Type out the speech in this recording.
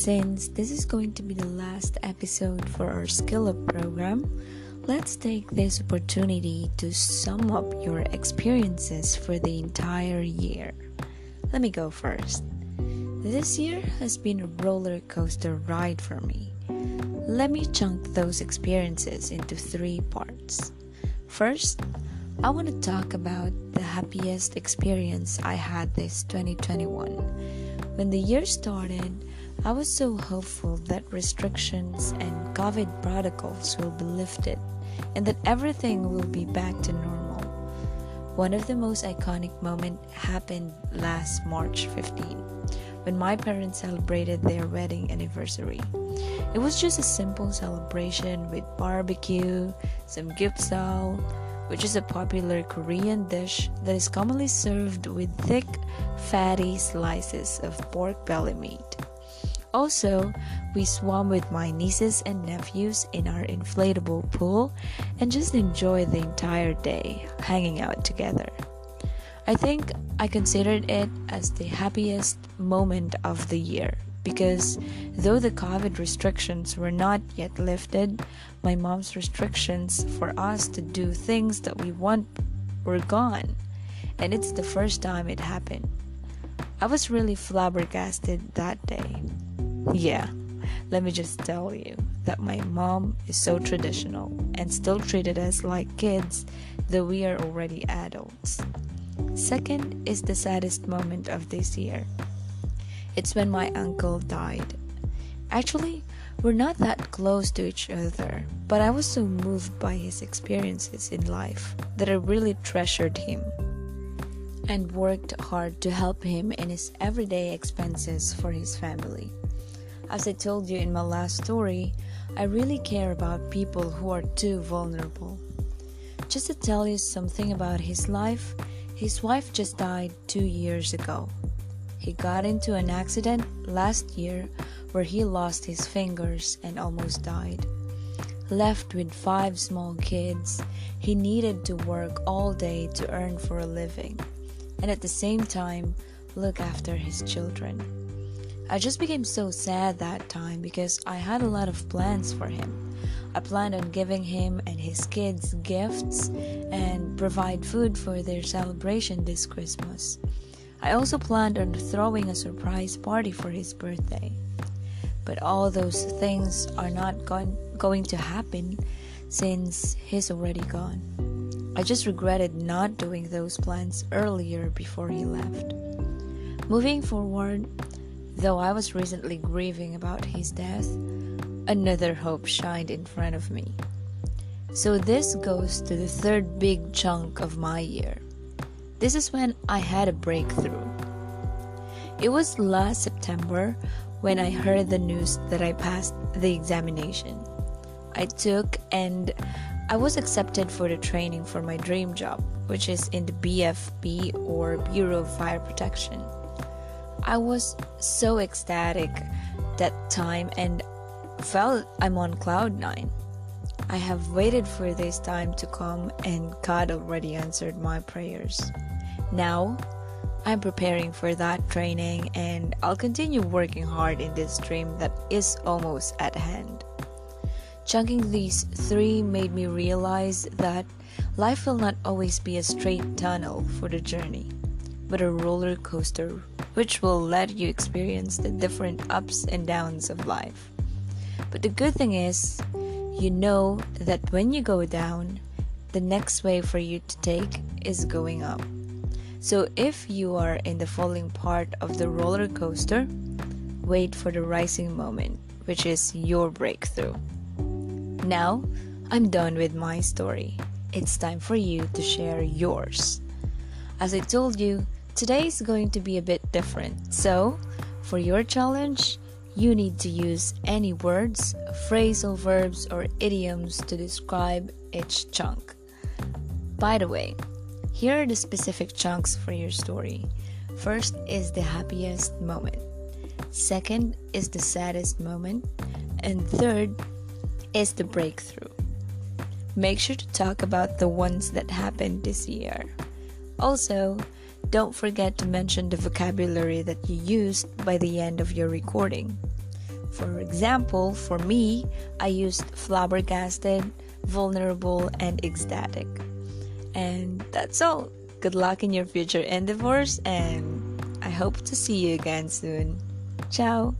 Since this is going to be the last episode for our Skill Up program, let's take this opportunity to sum up your experiences for the entire year. Let me go first. This year has been a roller coaster ride for me. Let me chunk those experiences into three parts. First, I want to talk about the happiest experience I had this 2021. When the year started, I was so hopeful that restrictions and COVID protocols will be lifted and that everything will be back to normal. One of the most iconic moments happened last March 15 when my parents celebrated their wedding anniversary. It was just a simple celebration with barbecue, samgyeopsal, which is a popular Korean dish that is commonly served with thick, fatty slices of pork belly meat. Also, we swam with my nieces and nephews in our inflatable pool and just enjoyed the entire day hanging out together. I think I considered it as the happiest moment of the year because though the COVID restrictions were not yet lifted, my mom's restrictions for us to do things that we want were gone. And it's the first time it happened. I was really flabbergasted that day. Yeah, let me just tell you that my mom is so traditional and still treated us like kids, though we are already adults. Second is the saddest moment of this year. It's when my uncle died. Actually, we're not that close to each other, but I was so moved by his experiences in life that I really treasured him and worked hard to help him in his everyday expenses for his family. As I told you in my last story, I really care about people who are too vulnerable. Just to tell you something about his life, his wife just died two years ago. He got into an accident last year where he lost his fingers and almost died. Left with five small kids, he needed to work all day to earn for a living and at the same time look after his children. I just became so sad that time because I had a lot of plans for him. I planned on giving him and his kids gifts and provide food for their celebration this Christmas. I also planned on throwing a surprise party for his birthday. But all those things are not going, going to happen since he's already gone. I just regretted not doing those plans earlier before he left. Moving forward, though I was recently grieving about his death, another hope shined in front of me. So, this goes to the third big chunk of my year. This is when I had a breakthrough. It was last September when I heard the news that I passed the examination. I took and I was accepted for the training for my dream job, which is in the BFP or Bureau of Fire Protection. I was so ecstatic that time and felt I'm on cloud nine. I have waited for this time to come and God already answered my prayers. Now, I'm preparing for that training and I'll continue working hard in this dream that is almost at hand. Chunking these three made me realize that life will not always be a straight tunnel for the journey, but a roller coaster which will let you experience the different ups and downs of life. But the good thing is, you know that when you go down, the next way for you to take is going up. So if you are in the falling part of the roller coaster, wait for the rising moment, which is your breakthrough. Now, I'm done with my story. It's time for you to share yours. As I told you, today is going to be a bit different. So, for your challenge, you need to use any words, phrasal verbs, or idioms to describe each chunk. By the way, here are the specific chunks for your story. First is the happiest moment. Second is the saddest moment. And third is the breakthrough. Make sure to talk about the ones that happened this year. Also, don't forget to mention the vocabulary that you used by the end of your recording. For example, for me, I used flabbergasted, vulnerable, and ecstatic. And that's all. Good luck in your future endeavors, and I hope to see you again soon. Ciao!